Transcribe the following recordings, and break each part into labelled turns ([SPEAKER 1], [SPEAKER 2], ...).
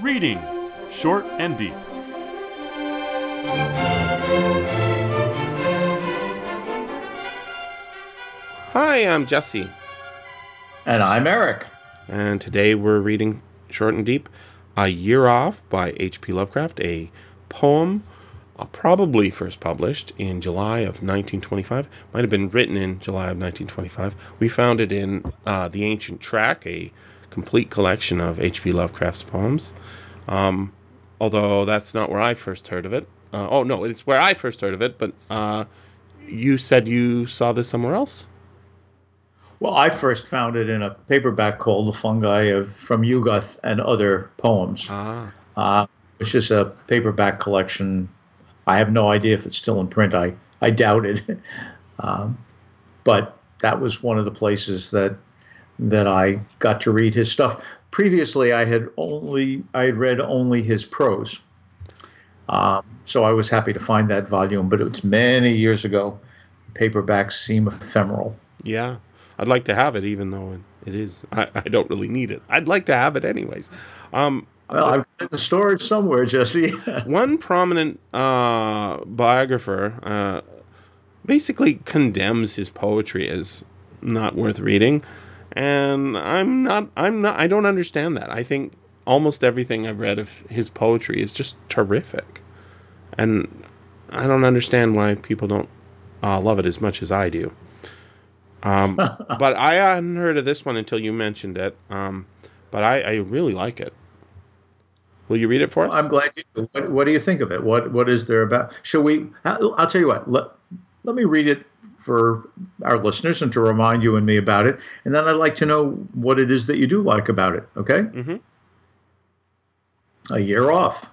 [SPEAKER 1] Reading Short and Deep.
[SPEAKER 2] Hi, I'm Jesse,
[SPEAKER 3] And I'm Eric.
[SPEAKER 2] and today we're reading Short and Deep, A Year Off by H.P. Lovecraft, a poem uh, probably first published in July of 1925. Might have been written in July of 1925. We found it in uh, The Ancient Track, a complete collection of H.P. Lovecraft's poems. Um, although that's not where I first heard of it. Uh, oh, no, it's where I first heard of it, but uh, you said you saw this somewhere else?
[SPEAKER 3] Well, I first found it in a paperback called The Fungi of From Yuggoth and Other Poems,
[SPEAKER 2] Ah.
[SPEAKER 3] uh, which is a paperback collection. I have no idea if it's still in print. I, I doubt it. um, but that was one of the places that that I got to read his stuff. Previously, I had only I had read only his prose, um, so I was happy to find that volume. But it was many years ago. Paperbacks seem ephemeral.
[SPEAKER 2] Yeah, I'd like to have it, even though it, is. I, I don't really need it. I'd like to have it anyways. Um,
[SPEAKER 3] Well, I've got it in the storage somewhere, Jesse.
[SPEAKER 2] one prominent uh, biographer uh, basically condemns his poetry as not worth reading, and I'm not. I'm not. I don't understand that. I think almost everything I've read of his poetry is just terrific, and I don't understand why people don't uh, love it as much as I do. Um, but I hadn't heard of this one until you mentioned it. Um, but I, I really like it. Will you read it for us?
[SPEAKER 3] I'm glad you. What, what do you think of it? What What is there about? Shall we? I'll, I'll tell you what. Let, let me read it for our listeners and to remind you and me about it. And then I'd like to know what it is that you do like about it. Okay?
[SPEAKER 2] Mm-hmm.
[SPEAKER 3] A year off.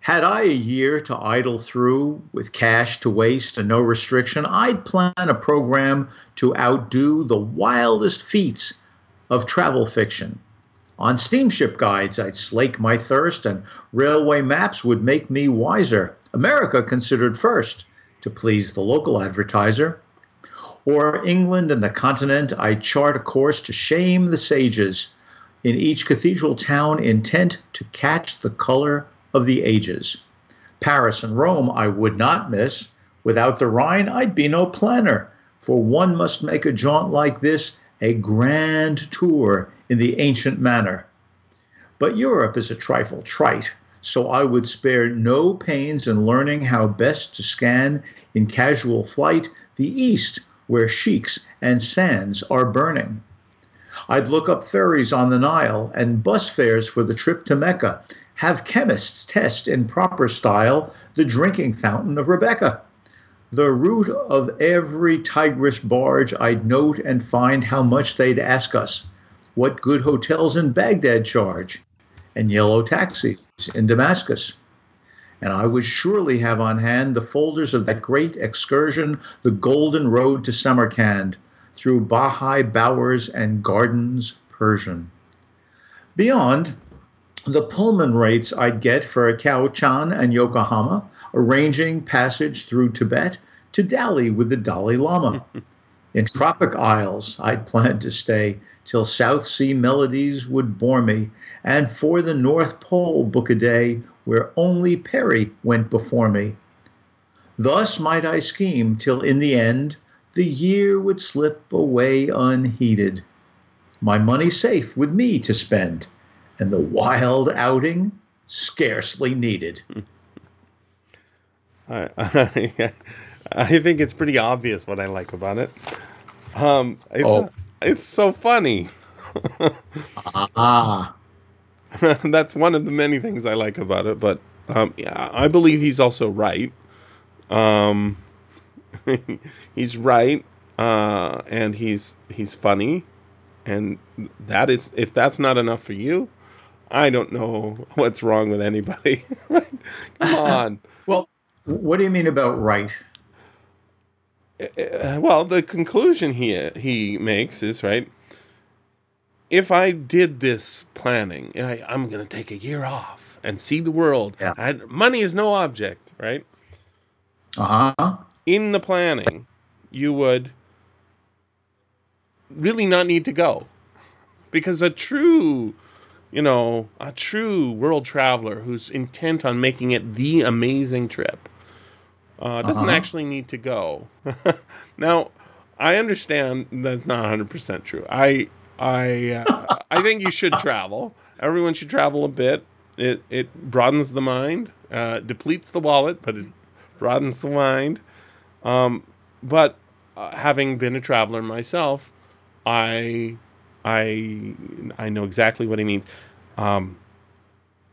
[SPEAKER 3] Had I a year to idle through with cash to waste and no restriction, I'd plan a program to outdo the wildest feats of travel fiction. On steamship guides, I'd slake my thirst, and railway maps would make me wiser. America considered first to please the local advertiser. Or England and the continent, I'd chart a course to shame the sages. In each cathedral town, intent to catch the color of the ages. Paris and Rome I would not miss. Without the Rhine, I'd be no planner, for one must make a jaunt like this a grand tour in the ancient manner. But Europe is a trifle trite, so I would spare no pains in learning how best to scan in casual flight the East, where sheiks and sands are burning. I'd look up ferries on the Nile and bus fares for the trip to Mecca, have chemists test in proper style the drinking fountain of Rebecca. The route of every Tigris barge I'd note and find how much they'd ask us, what good hotels in Baghdad charge, and yellow taxis in Damascus. And I would surely have on hand the folders of that great excursion, the Golden Road to Samarkand, through Baha'i bowers and gardens Persian. Beyond, the Pullman rates I'd get for a Chan and Yokohama, arranging passage through Tibet to dally with the Dalai Lama. In tropic isles, I'd planned to stay till South Sea melodies would bore me, and for the North Pole book a day where only Peary went before me. Thus might I scheme till in the end the year would slip away unheeded, my money safe with me to spend, and the wild outing scarcely needed.
[SPEAKER 2] I, I, I think it's pretty obvious what I like about it. Um, it's,
[SPEAKER 3] Oh.
[SPEAKER 2] it's so funny.
[SPEAKER 3] Ah,
[SPEAKER 2] That's one of the many things I like about it. But um, yeah, I believe he's also right. Um, he's right, uh, and he's he's funny, and that is if that's not enough for you, I don't know what's wrong with anybody. right? Come on.
[SPEAKER 3] well, what do you mean about right?
[SPEAKER 2] Uh, well, the conclusion he he makes is right. If I did this planning, I, I'm going to take a year off and see the world.
[SPEAKER 3] Yeah.
[SPEAKER 2] I, money is no object, right?
[SPEAKER 3] Uh huh.
[SPEAKER 2] In the planning, you would really not need to go, because a true you know, a true world traveler who's intent on making it the amazing trip uh, doesn't
[SPEAKER 3] Uh-huh.
[SPEAKER 2] actually need to go. now, I understand that's not 100% true. I I uh, I think you should travel. Everyone should travel a bit. It it broadens the mind, uh, depletes the wallet, but it broadens the mind. Um, but uh, having been a traveler myself, I I I know exactly what he means. Um,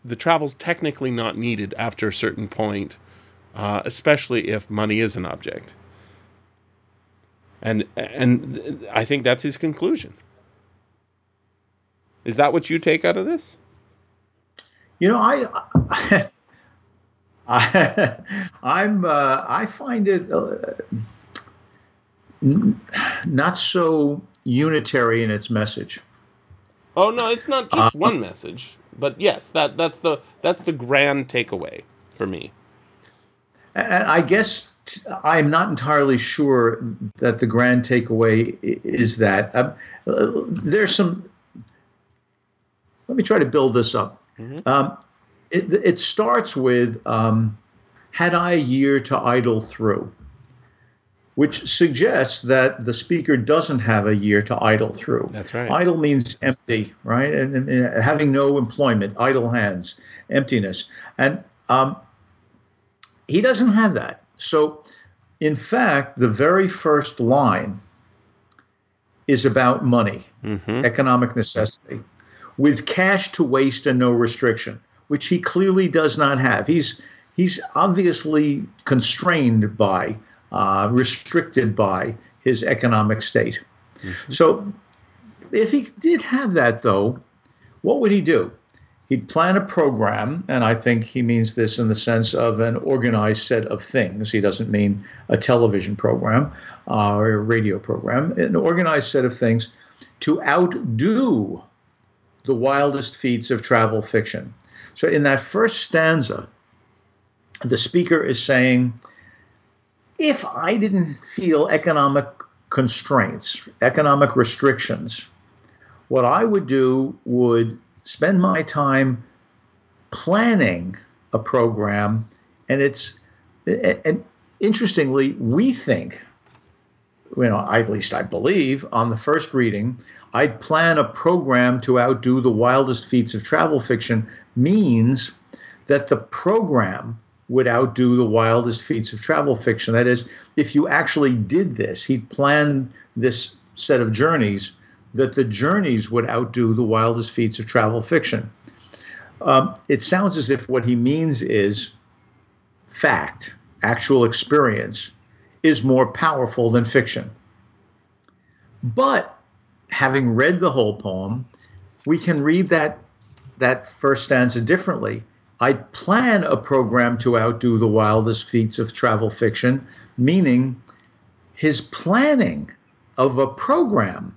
[SPEAKER 2] the travel's technically not needed after a certain point, uh, especially if money is an object. And and I think that's his conclusion. Is that what you take out of this?
[SPEAKER 3] You know, I, I I'm uh, I find it uh, n- not so unitary in its message.
[SPEAKER 2] Oh no, it's not just one message, but yes, that that's the that's the grand takeaway for me.
[SPEAKER 3] And I guess t- I'm not entirely sure that the grand takeaway is that. Um, uh, there's some. Let me try to build this up. Um, it, it starts with um, Had I a year to idle through? Which suggests that the speaker doesn't have a year to idle through.
[SPEAKER 2] That's right.
[SPEAKER 3] Idle means empty, right? And, and, and having no employment, idle hands, emptiness. And um, he doesn't have that. So, in fact, the very first line is about money,
[SPEAKER 2] Mm-hmm.
[SPEAKER 3] economic necessity, with cash to waste and no restriction, which he clearly does not have. He's he's obviously constrained by, uh, restricted by his economic state. So, if he did have that, though, what would he do? He'd plan a program, and I think he means this in the sense of an organized set of things. He doesn't mean a television program uh, or a radio program, an organized set of things to outdo the wildest feats of travel fiction. So, in that first stanza, the speaker is saying, if I didn't feel economic constraints, economic restrictions, what I would do would spend my time planning a program, and it's and interestingly, we think, you know, at least I believe, on the first reading, I'd plan a program to outdo the wildest feats of travel fiction means that the program would outdo the wildest feats of travel fiction. That is, if you actually did this, he'd plan this set of journeys, that the journeys would outdo the wildest feats of travel fiction. Um, it sounds as if what he means is fact, actual experience, is more powerful than fiction. But having read the whole poem, we can read that that first stanza differently. I plan a program to outdo the wildest feats of travel fiction, meaning his planning of a program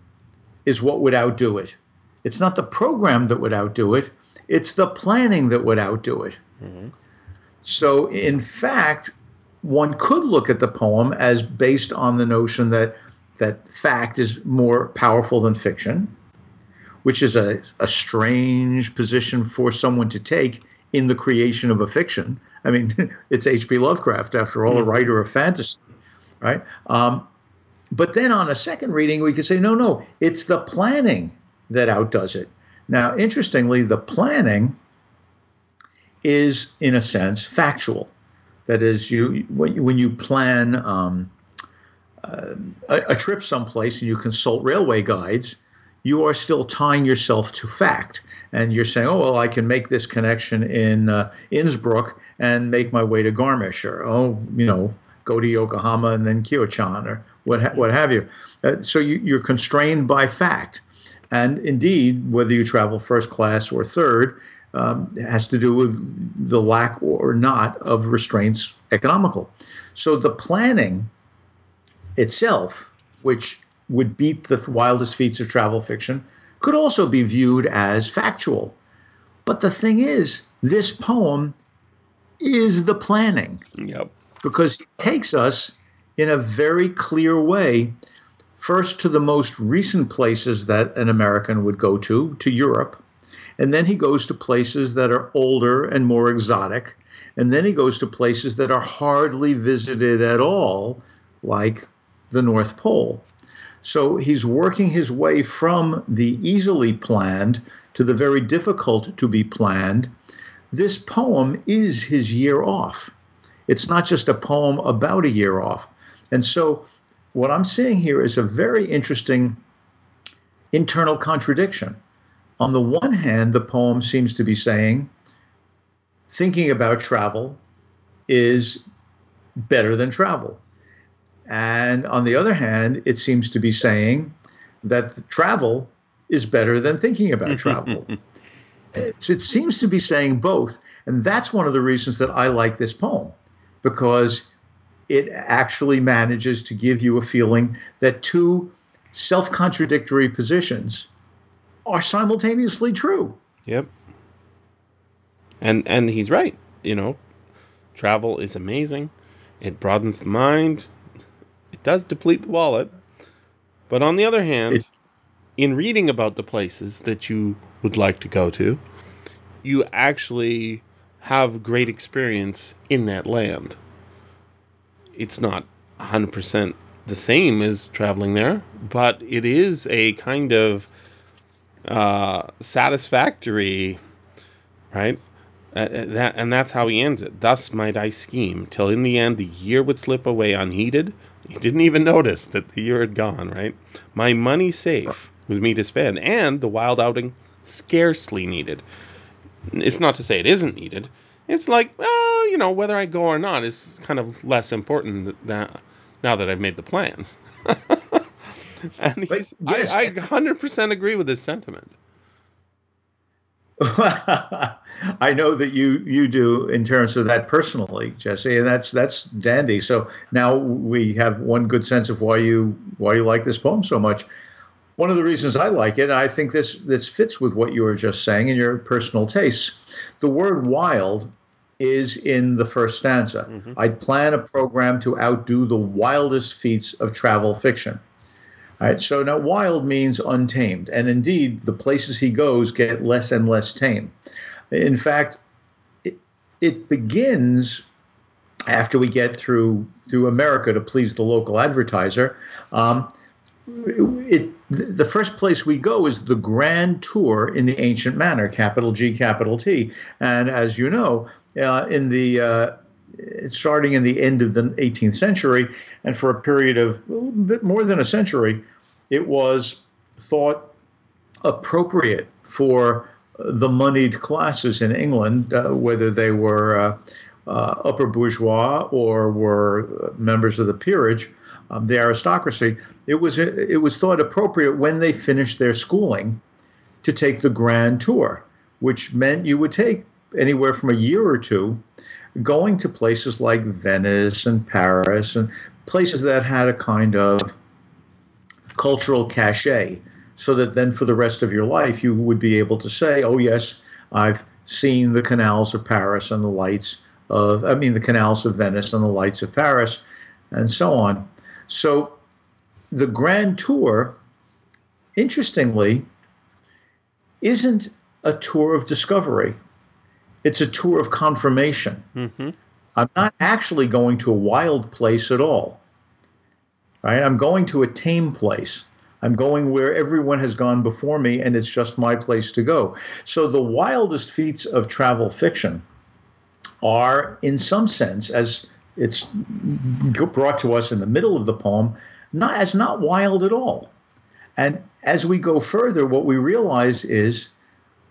[SPEAKER 3] is what would outdo it. It's not the program that would outdo it, it's the planning that would outdo it. So, in fact, one could look at the poem as based on the notion that that fact is more powerful than fiction, which is a, a strange position for someone to take in the creation of a fiction. I mean, it's H.P. Lovecraft, after all, a writer of fantasy, right? Um, but then on a second reading, we could say, no, no, it's the planning that outdoes it. Now, interestingly, the planning is, in a sense, factual. That is, you when you, plan um, uh, a, a trip someplace and you consult railway guides, you are still tying yourself to fact, and you're saying, "Oh, well, I can make this connection in uh, Innsbruck and make my way to Garmisch, or oh, you know, go to Yokohama and then Kyoto or what ha- what have you." Uh, so you, you're constrained by fact, and indeed, whether you travel first class or third, um, has to do with the lack or not of restraints economical. So the planning itself, which would beat the wildest feats of travel fiction, could also be viewed as factual. But the thing is, this poem is the planning
[SPEAKER 2] Yep.
[SPEAKER 3] because it takes us in a very clear way first to the most recent places that an American would go to, to Europe, And then he goes to places that are older and more exotic. And then he goes to places that are hardly visited at all, like the North Pole. So he's working his way from the easily planned to the very difficult to be planned. This poem is his year off. It's not just a poem about a year off. And so what I'm seeing here is a very interesting internal contradiction. On the one hand, the poem seems to be saying thinking about travel is better than travel. And on the other hand, it seems to be saying that travel is better than thinking about travel. it, it seems to be saying both. And that's one of the reasons that I like this poem, because it actually manages to give you a feeling that two self contradictory positions are simultaneously true.
[SPEAKER 2] Yep. And and he's right. You know, travel is amazing. It broadens the mind. It does deplete the wallet. But on the other hand, it, in reading about the places that you would like to go to, you actually have great experience in that land. It's not 100% the same as traveling there, but it is a kind of uh, satisfactory, right? Uh, uh, that and that's how he ends it. Thus might I scheme till in the end the year would slip away unheeded. He didn't even notice that the year had gone. Right, my money safe with me to spend, and the wild outing scarcely needed. It's not to say it isn't needed. It's like, well, you know, whether I go or not is kind of less important that now that I've made the plans. and yes. I, I 100% agree with this sentiment.
[SPEAKER 3] I know that you you do in terms of that personally, Jesse, and that's that's dandy. So now we have one good sense of why you why you like this poem so much. One of the reasons I like it, I think this this fits with what you were just saying and your personal tastes. The word wild is in the first stanza. Mm-hmm. I'd plan a program to outdo the wildest feats of travel fiction. All right, so now wild means untamed, and indeed the places he goes get less and less tame. In fact, it, it begins after we get through through America to please the local advertiser. Um, it, the first place we go is the grand tour in the ancient manner, capital G, capital T. And as you know, uh, in the uh, starting in the end of the 18th century, and for a period of a bit more than a century, it was thought appropriate for the moneyed classes in England, uh, whether they were uh, uh, upper bourgeois or were members of the peerage, um, the aristocracy, it was it was thought appropriate when they finished their schooling to take the grand tour, which meant you would take anywhere from a year or two going to places like Venice and Paris and places that had a kind of cultural cachet so that then for the rest of your life you would be able to say, oh, yes, I've seen the canals of Paris and the lights of, I mean, the canals of Venice and the lights of Paris and so on. So the Grand Tour, interestingly, isn't a tour of discovery. It's a tour of confirmation. Mm-hmm. I'm not actually going to a wild place at all. Right? I'm going to a tame place. I'm going where everyone has gone before me and it's just my place to go. So the wildest feats of travel fiction are, in some sense, as it's brought to us in the middle of the poem, not as not wild at all. And as we go further, what we realize is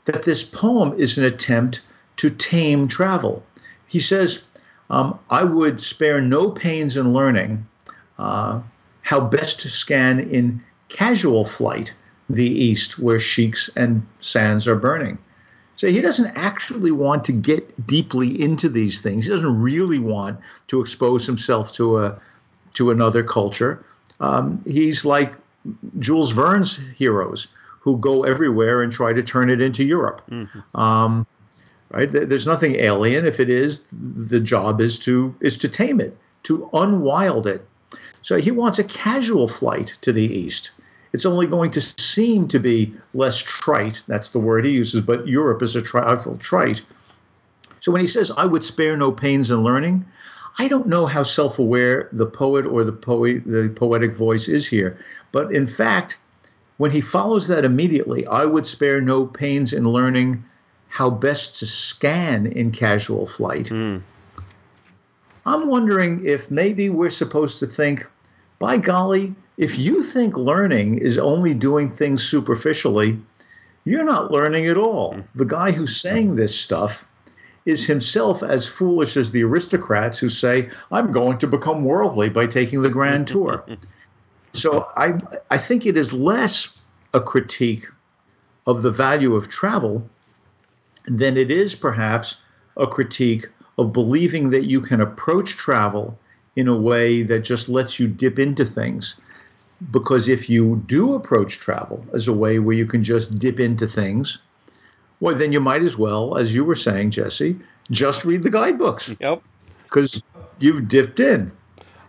[SPEAKER 3] that this poem is an attempt to tame travel. He says, um, I would spare no pains in learning uh, how best to scan in casual flight the East where sheiks and sands are burning. So he doesn't actually want to get deeply into these things. He doesn't really want to expose himself to a to another culture. Um, he's like Jules Verne's heroes who go everywhere and try to turn it into Europe. Mm-hmm. Um, right? There's nothing alien. If it is, the job is to is to tame it, to unwild it. So he wants a casual flight to the east. It's only going to seem to be less trite. That's the word he uses, but Europe is a trifle trite. So when he says, I would spare no pains in learning, I don't know how self aware the poet or the, poet, the poetic voice is here. But in fact, when he follows that immediately, I would spare no pains in learning how best to scan in casual flight.
[SPEAKER 2] Mm.
[SPEAKER 3] I'm wondering if maybe we're supposed to think, by golly, if you think learning is only doing things superficially, you're not learning at all. Hmm. The guy who's saying this stuff is himself as foolish as the aristocrats who say, I'm going to become worldly by taking the grand tour. so I, I think it is less a critique of the value of travel than it is perhaps a critique of believing that you can approach travel in a way that just lets you dip into things. Because if you do approach travel as a way where you can just dip into things, well, then you might as well, as you were saying, Jesse, just read the guidebooks.
[SPEAKER 2] Yep.
[SPEAKER 3] Because you've dipped in.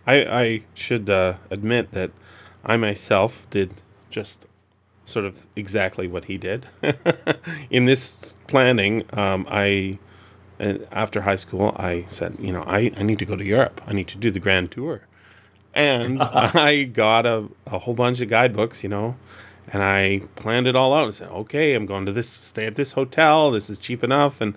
[SPEAKER 2] I, I should uh, admit that I myself did just sort of exactly what he did. In this planning, um, I uh, after high school, I said, you know, I, I need to go to Europe. I need to do the grand tour. And I got a, a whole bunch of guidebooks, you know, and I planned it all out and said, okay, I'm going to this, stay at this hotel. This is cheap enough. And,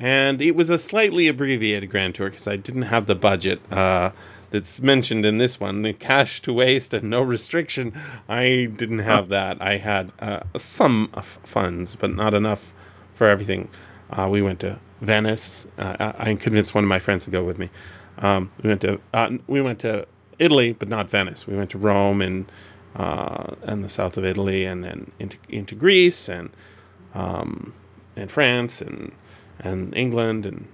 [SPEAKER 2] and it was a slightly abbreviated grand tour because I didn't have the budget uh, that's mentioned in this one. The cash to waste and no restriction. I didn't have that. I had uh, some funds, but not enough for everything. Uh, we went to Venice. Uh, I convinced one of my friends to go with me. Um, we went to uh, we went to Italy, but not Venice. We went to Rome and uh, and the south of Italy, and then into into Greece and um, and France and and England, and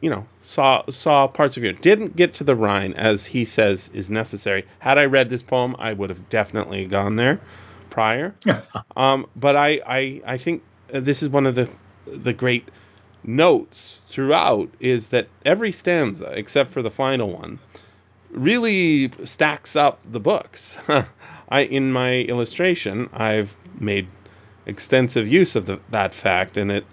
[SPEAKER 2] you know saw saw parts of Europe. Didn't get to the Rhine as he says is necessary. Had I read this poem, I would have definitely gone there prior. um, but I, I I think this is one of the the great notes throughout is that every stanza, except for the final one, really stacks up the books. I in my illustration, I've made extensive use of the, that fact, and it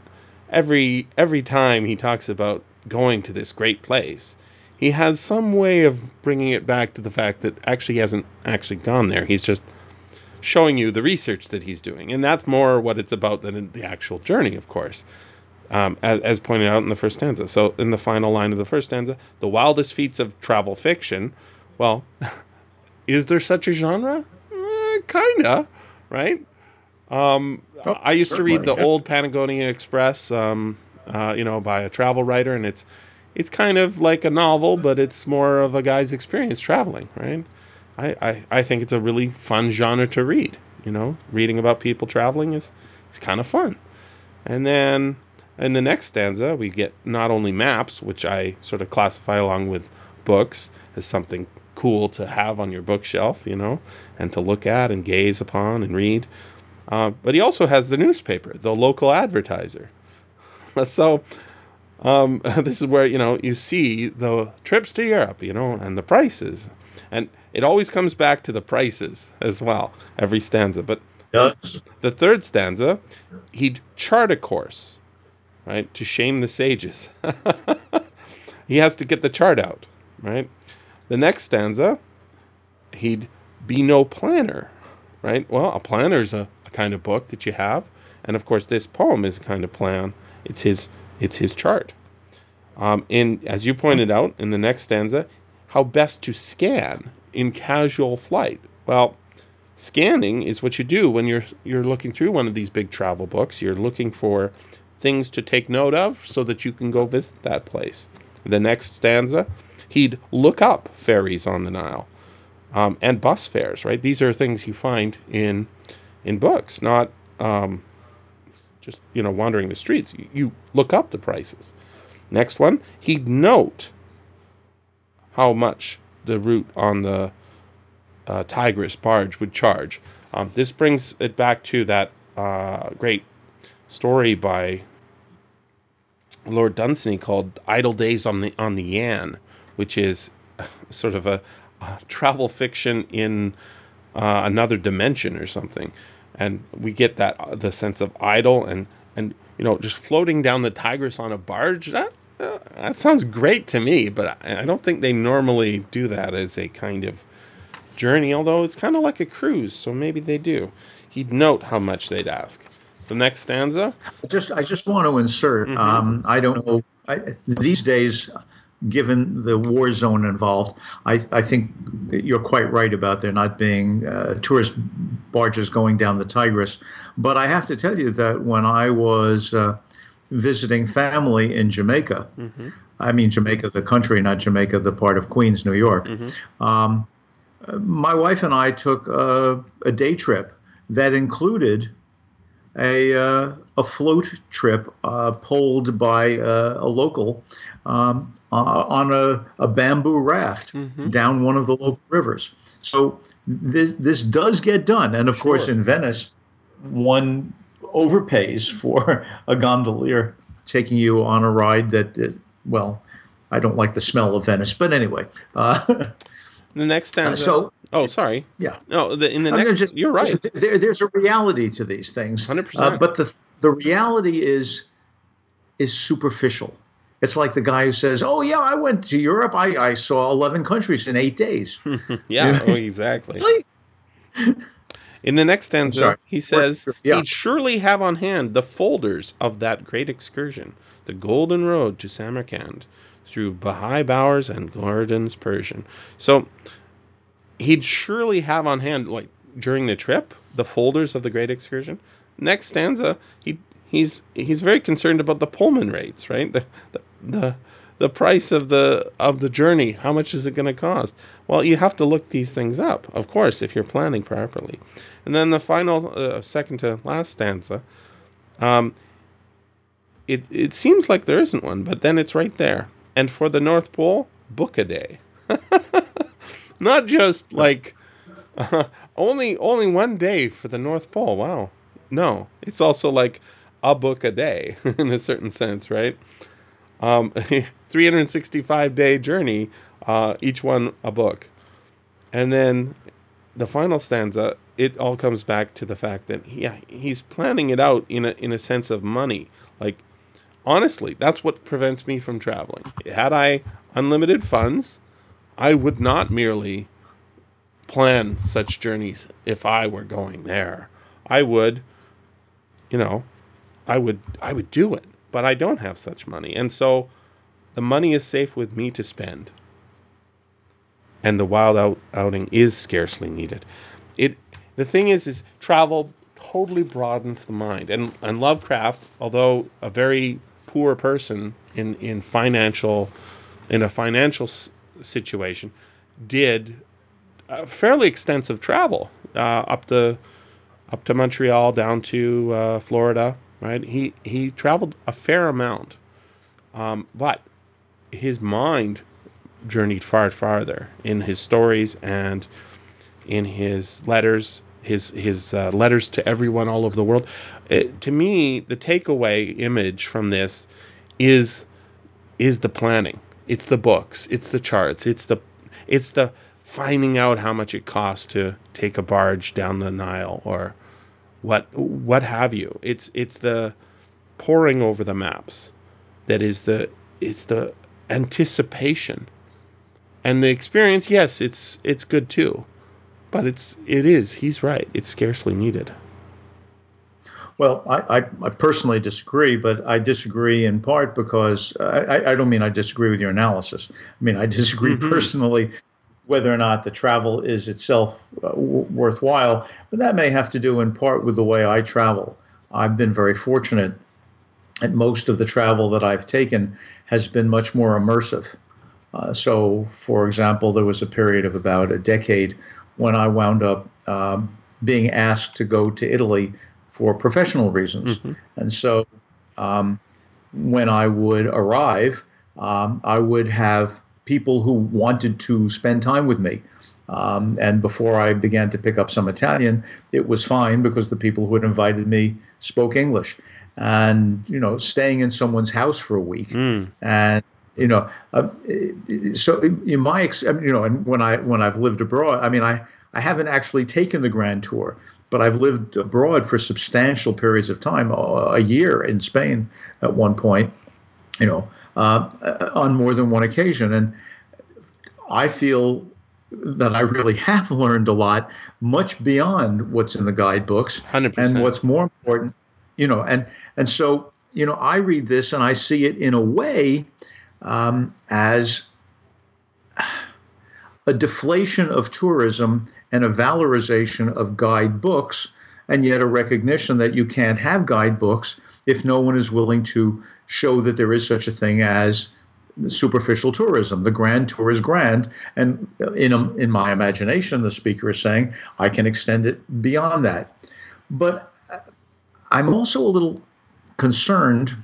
[SPEAKER 2] every every time he talks about going to this great place, he has some way of bringing it back to the fact that actually he hasn't actually gone there. He's just showing you the research that he's doing, and that's more what it's about than the actual journey, of course um, as, as, pointed out in the first stanza. So, in the final line of the first stanza, the wildest feats of travel fiction. Well, is there such a genre? Eh, kinda, right? Um, oh, I used to read the yeah. old Patagonia Express, um, uh, you know, by a travel writer, and it's it's kind of like a novel, but it's more of a guy's experience traveling, right? I, I, I think it's a really fun genre to read. You know, reading about people traveling is, is kind of fun. And then in the next stanza, we get not only maps, which I sort of classify along with books as something cool to have on your bookshelf, you know, and to look at and gaze upon and read. Uh, but he also has the newspaper, the local advertiser. so um, this is where you know you see the trips to Europe, you know, and the prices, and it always comes back to the prices as well every stanza. But
[SPEAKER 3] yes.
[SPEAKER 2] the third stanza, he'd chart a course right? To shame the sages. he has to get the chart out, right? The next stanza, he'd be no planner, right? Well, a planner is a, a kind of book that you have, and of course, this poem is a kind of plan. It's his it's his chart. Um, as you pointed out in the next stanza, how best to scan in casual flight. Well, scanning is what you do when you're you're looking through one of these big travel books. You're looking for things to take note of so that you can go visit that place. The next stanza, he'd look up ferries on the Nile um, and bus fares. Right, these are things you find in in books, not um, just you know wandering the streets. You, you look up the prices. Next one, he'd note how much the route on the uh, Tigris barge would charge. Um, this brings it back to that uh, great story by Lord Dunsany called "Idle Days on the on the Yann," which is sort of a, a travel fiction in uh, another dimension or something, and we get that uh, the sense of idle and and you know just floating down the Tigris on a barge. That uh, that sounds great to me, but I, I don't think they normally do that as a kind of journey. Although it's kind of like a cruise, so maybe they do. He'd note how much they'd ask. The next stanza.
[SPEAKER 3] I just I just want to insert.
[SPEAKER 2] Mhm.
[SPEAKER 3] Um, I don't know. I, these days, given the war zone involved, I, I think you're quite right about there not being uh, tourist barges going down the Tigris. But I have to tell you that when I was uh, visiting family in Jamaica,
[SPEAKER 2] Mhm.
[SPEAKER 3] I mean Jamaica, the country, not Jamaica, the part of Queens, New York.
[SPEAKER 2] Mhm.
[SPEAKER 3] Um, my wife and I took a, a day trip that included a uh, a float trip uh, pulled by uh, a local um, uh, on a, a bamboo raft
[SPEAKER 2] Mhm.
[SPEAKER 3] down one of the local rivers. So this this does get done, and of course in Venice, one overpays for a gondolier taking you on a ride that uh, well. I don't like the smell of Venice, but anyway. Uh,
[SPEAKER 2] The next stanza.
[SPEAKER 3] so
[SPEAKER 2] oh, sorry.
[SPEAKER 3] yeah,
[SPEAKER 2] No, the, in the
[SPEAKER 3] I mean,
[SPEAKER 2] next.
[SPEAKER 3] just-
[SPEAKER 2] you're right.
[SPEAKER 3] There, there's a reality to these things,
[SPEAKER 2] 100%.
[SPEAKER 3] Uh, but the the reality is is superficial. It's like the guy who says, "Oh yeah, I went to Europe. I, I saw 11 countries in eight days."
[SPEAKER 2] yeah. Oh, exactly.
[SPEAKER 3] Really?
[SPEAKER 2] In the next stanza, he says
[SPEAKER 3] Yeah.
[SPEAKER 2] he'd surely have on hand the folders of that great excursion, the golden road to Samarkand, through Baha'i bowers and gardens Persian. So he'd surely have on hand, like during the trip, the folders of the great excursion. Next stanza, he he's he's very concerned about the Pullman rates, right? The the the, the price of the of the journey. How much is it going to cost? Well, you have to look these things up, of course, if you're planning properly. And then the final, uh, second to last stanza, um, it it seems like there isn't one, but then it's right there. And for the North Pole, book a day. Not just like only only one day for the North Pole. Wow. No, it's also like a book a day in a certain sense, right? Um, 365 day journey, uh, each one a book. And then the final stanza, it all comes back to the fact that yeah, he's planning it out in a in a sense of money. Like honestly, that's what prevents me from traveling. Had I unlimited funds, I would not merely plan such journeys if I were going there. I would, you know, I would I would do it, but I don't have such money. And so the money is safe with me to spend. And the wild out outing is scarcely needed. It the thing is is travel totally broadens the mind. And and Lovecraft, although a very poor person in in financial in a financial situation, did uh, fairly extensive travel uh, up the up to Montreal, down to uh, Florida. Right, he he traveled a fair amount, um, but his mind journeyed far farther in his stories and in his letters, his his uh, letters to everyone all over the world. It, to me, the takeaway image from this is is the planning. It's the books. It's the charts. It's the it's the finding out how much it costs to take a barge down the Nile or what what have you. It's it's the poring over the maps that is the it's the anticipation and the experience. Yes, it's it's good too, but it's it is. He's right. It's scarcely needed.
[SPEAKER 3] Well, I, I, I personally disagree, but I disagree in part because I, I don't mean I disagree with your analysis. I mean I disagree
[SPEAKER 2] Mhm.
[SPEAKER 3] personally whether or not the travel is itself uh, w- worthwhile, but that may have to do in part with the way I travel. I've been very fortunate, and most of the travel that I've taken has been much more immersive. Uh, so, for example, there was a period of about a decade when I wound up um, being asked to go to Italy for professional reasons. And so um, when I would arrive, um, I would have people who wanted to spend time with me. Um, and before I began to pick up some Italian, it was fine because the people who had invited me spoke English. And, you know, staying in someone's house for a week
[SPEAKER 2] Mm.
[SPEAKER 3] and you know uh, so in my ex you know and when i when i've lived abroad i mean i i haven't actually taken the Grand Tour, but I've lived abroad for substantial periods of time, a year in Spain at one point, you know, uh, on more than one occasion. And I feel that I really have learned a lot, much beyond what's in the guidebooks.
[SPEAKER 2] 100%.
[SPEAKER 3] And what's more important, you know, and and so you know, I read this and I see it in a way um, as a deflation of tourism and a valorization of guidebooks, and yet a recognition that you can't have guidebooks if no one is willing to show that there is such a thing as superficial tourism. The grand tour is grand, and in in my imagination, the speaker is saying I can extend it beyond that. But uh, I'm also a little concerned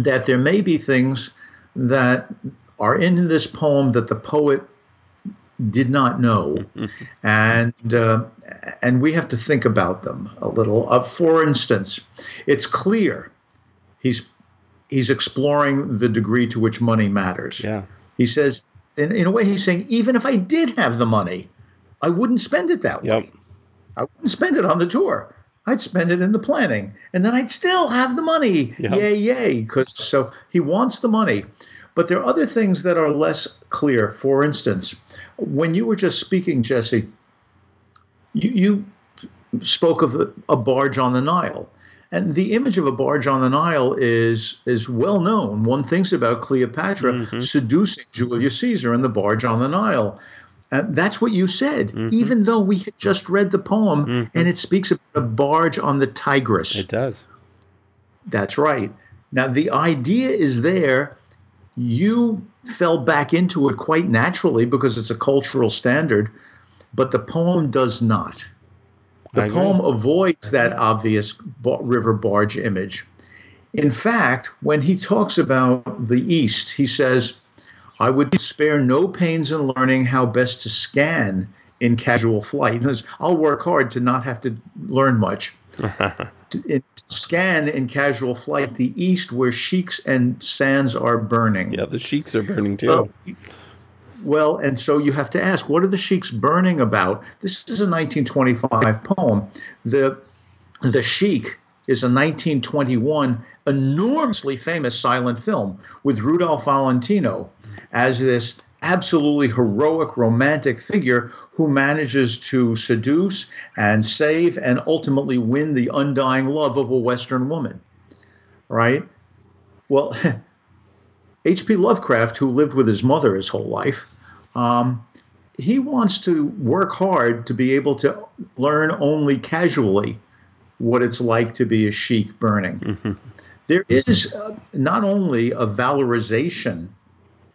[SPEAKER 3] that there may be things that are in this poem that the poet did not know, and uh, and we have to think about them a little. Uh, for instance, it's clear he's he's exploring the degree to which money matters.
[SPEAKER 2] Yeah.
[SPEAKER 3] He says, in, in a way, he's saying, even if I did have the money, I wouldn't spend it that
[SPEAKER 2] Yep.
[SPEAKER 3] way. I wouldn't spend it on the tour. I'd spend it in the planning, and then I'd still have the money.
[SPEAKER 2] Yep.
[SPEAKER 3] Yay, yay! Because so he wants the money, but there are other things that are less clear. For instance, when you were just speaking, Jesse, you, you spoke of the, a barge on the Nile. And the image of a barge on the Nile is is well known. One thinks about Cleopatra mm-hmm. seducing Julius Caesar in the barge on the Nile. And that's what you said, mm-hmm. even though we had just read the poem mm-hmm. and it speaks about a barge on the Tigris.
[SPEAKER 2] It does.
[SPEAKER 3] That's right. Now, the idea is there. You fell back into it quite naturally because it's a cultural standard, but the poem does not. The poem avoids that obvious river barge image. In fact, when he talks about the East, he says, I would spare no pains in learning how best to scan in casual flight. Words, I'll work hard to not have to learn much. Scan in casual flight the East where sheiks and sands are burning.
[SPEAKER 2] Yeah, the sheiks are burning too.
[SPEAKER 3] Well, well, and so you have to ask, what are the sheiks burning about? This is a 1925 poem. The the Sheik is a 1921 enormously famous silent film with Rudolph Valentino as this absolutely heroic romantic figure who manages to seduce and save and ultimately win the undying love of a Western woman. Right? Well, H.P. Lovecraft, who lived with his mother his whole life, um, he wants to work hard to be able to learn only casually what it's like to be a sheik burning. There is uh, not only a valorization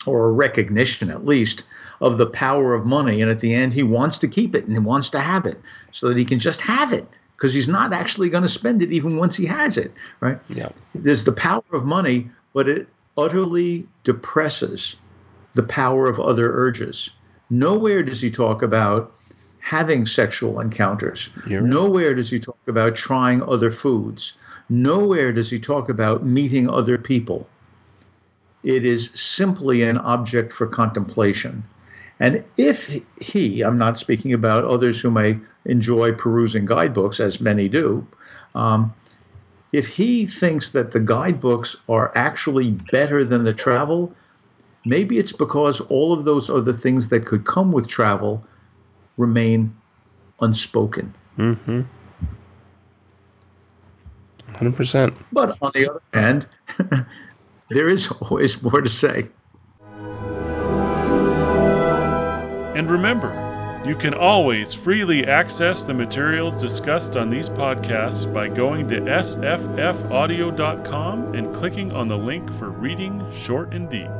[SPEAKER 3] or a recognition, at least, of the power of money, and at the end, he wants to keep it and he wants to have it so that he can just have it because he's not actually going to spend it even once he has it, right?
[SPEAKER 2] Yeah.
[SPEAKER 3] There's the power of money, but it utterly depresses the power of other urges. Nowhere does he talk about having sexual encounters.
[SPEAKER 2] Right.
[SPEAKER 3] Nowhere does he talk about trying other foods. Nowhere does he talk about meeting other people. It is simply an object for contemplation. And if he, I'm not speaking about others who may enjoy perusing guidebooks, as many do, um, if he thinks that the guidebooks are actually better than the travel, maybe it's because all of those other things that could come with travel remain unspoken.
[SPEAKER 2] Mm-hmm. 100%.
[SPEAKER 3] But on the other hand, there is always more to say.
[SPEAKER 1] And remember, you can always freely access the materials discussed on these podcasts by going to sffaudio.com and clicking on the link for Reading Short and Deep.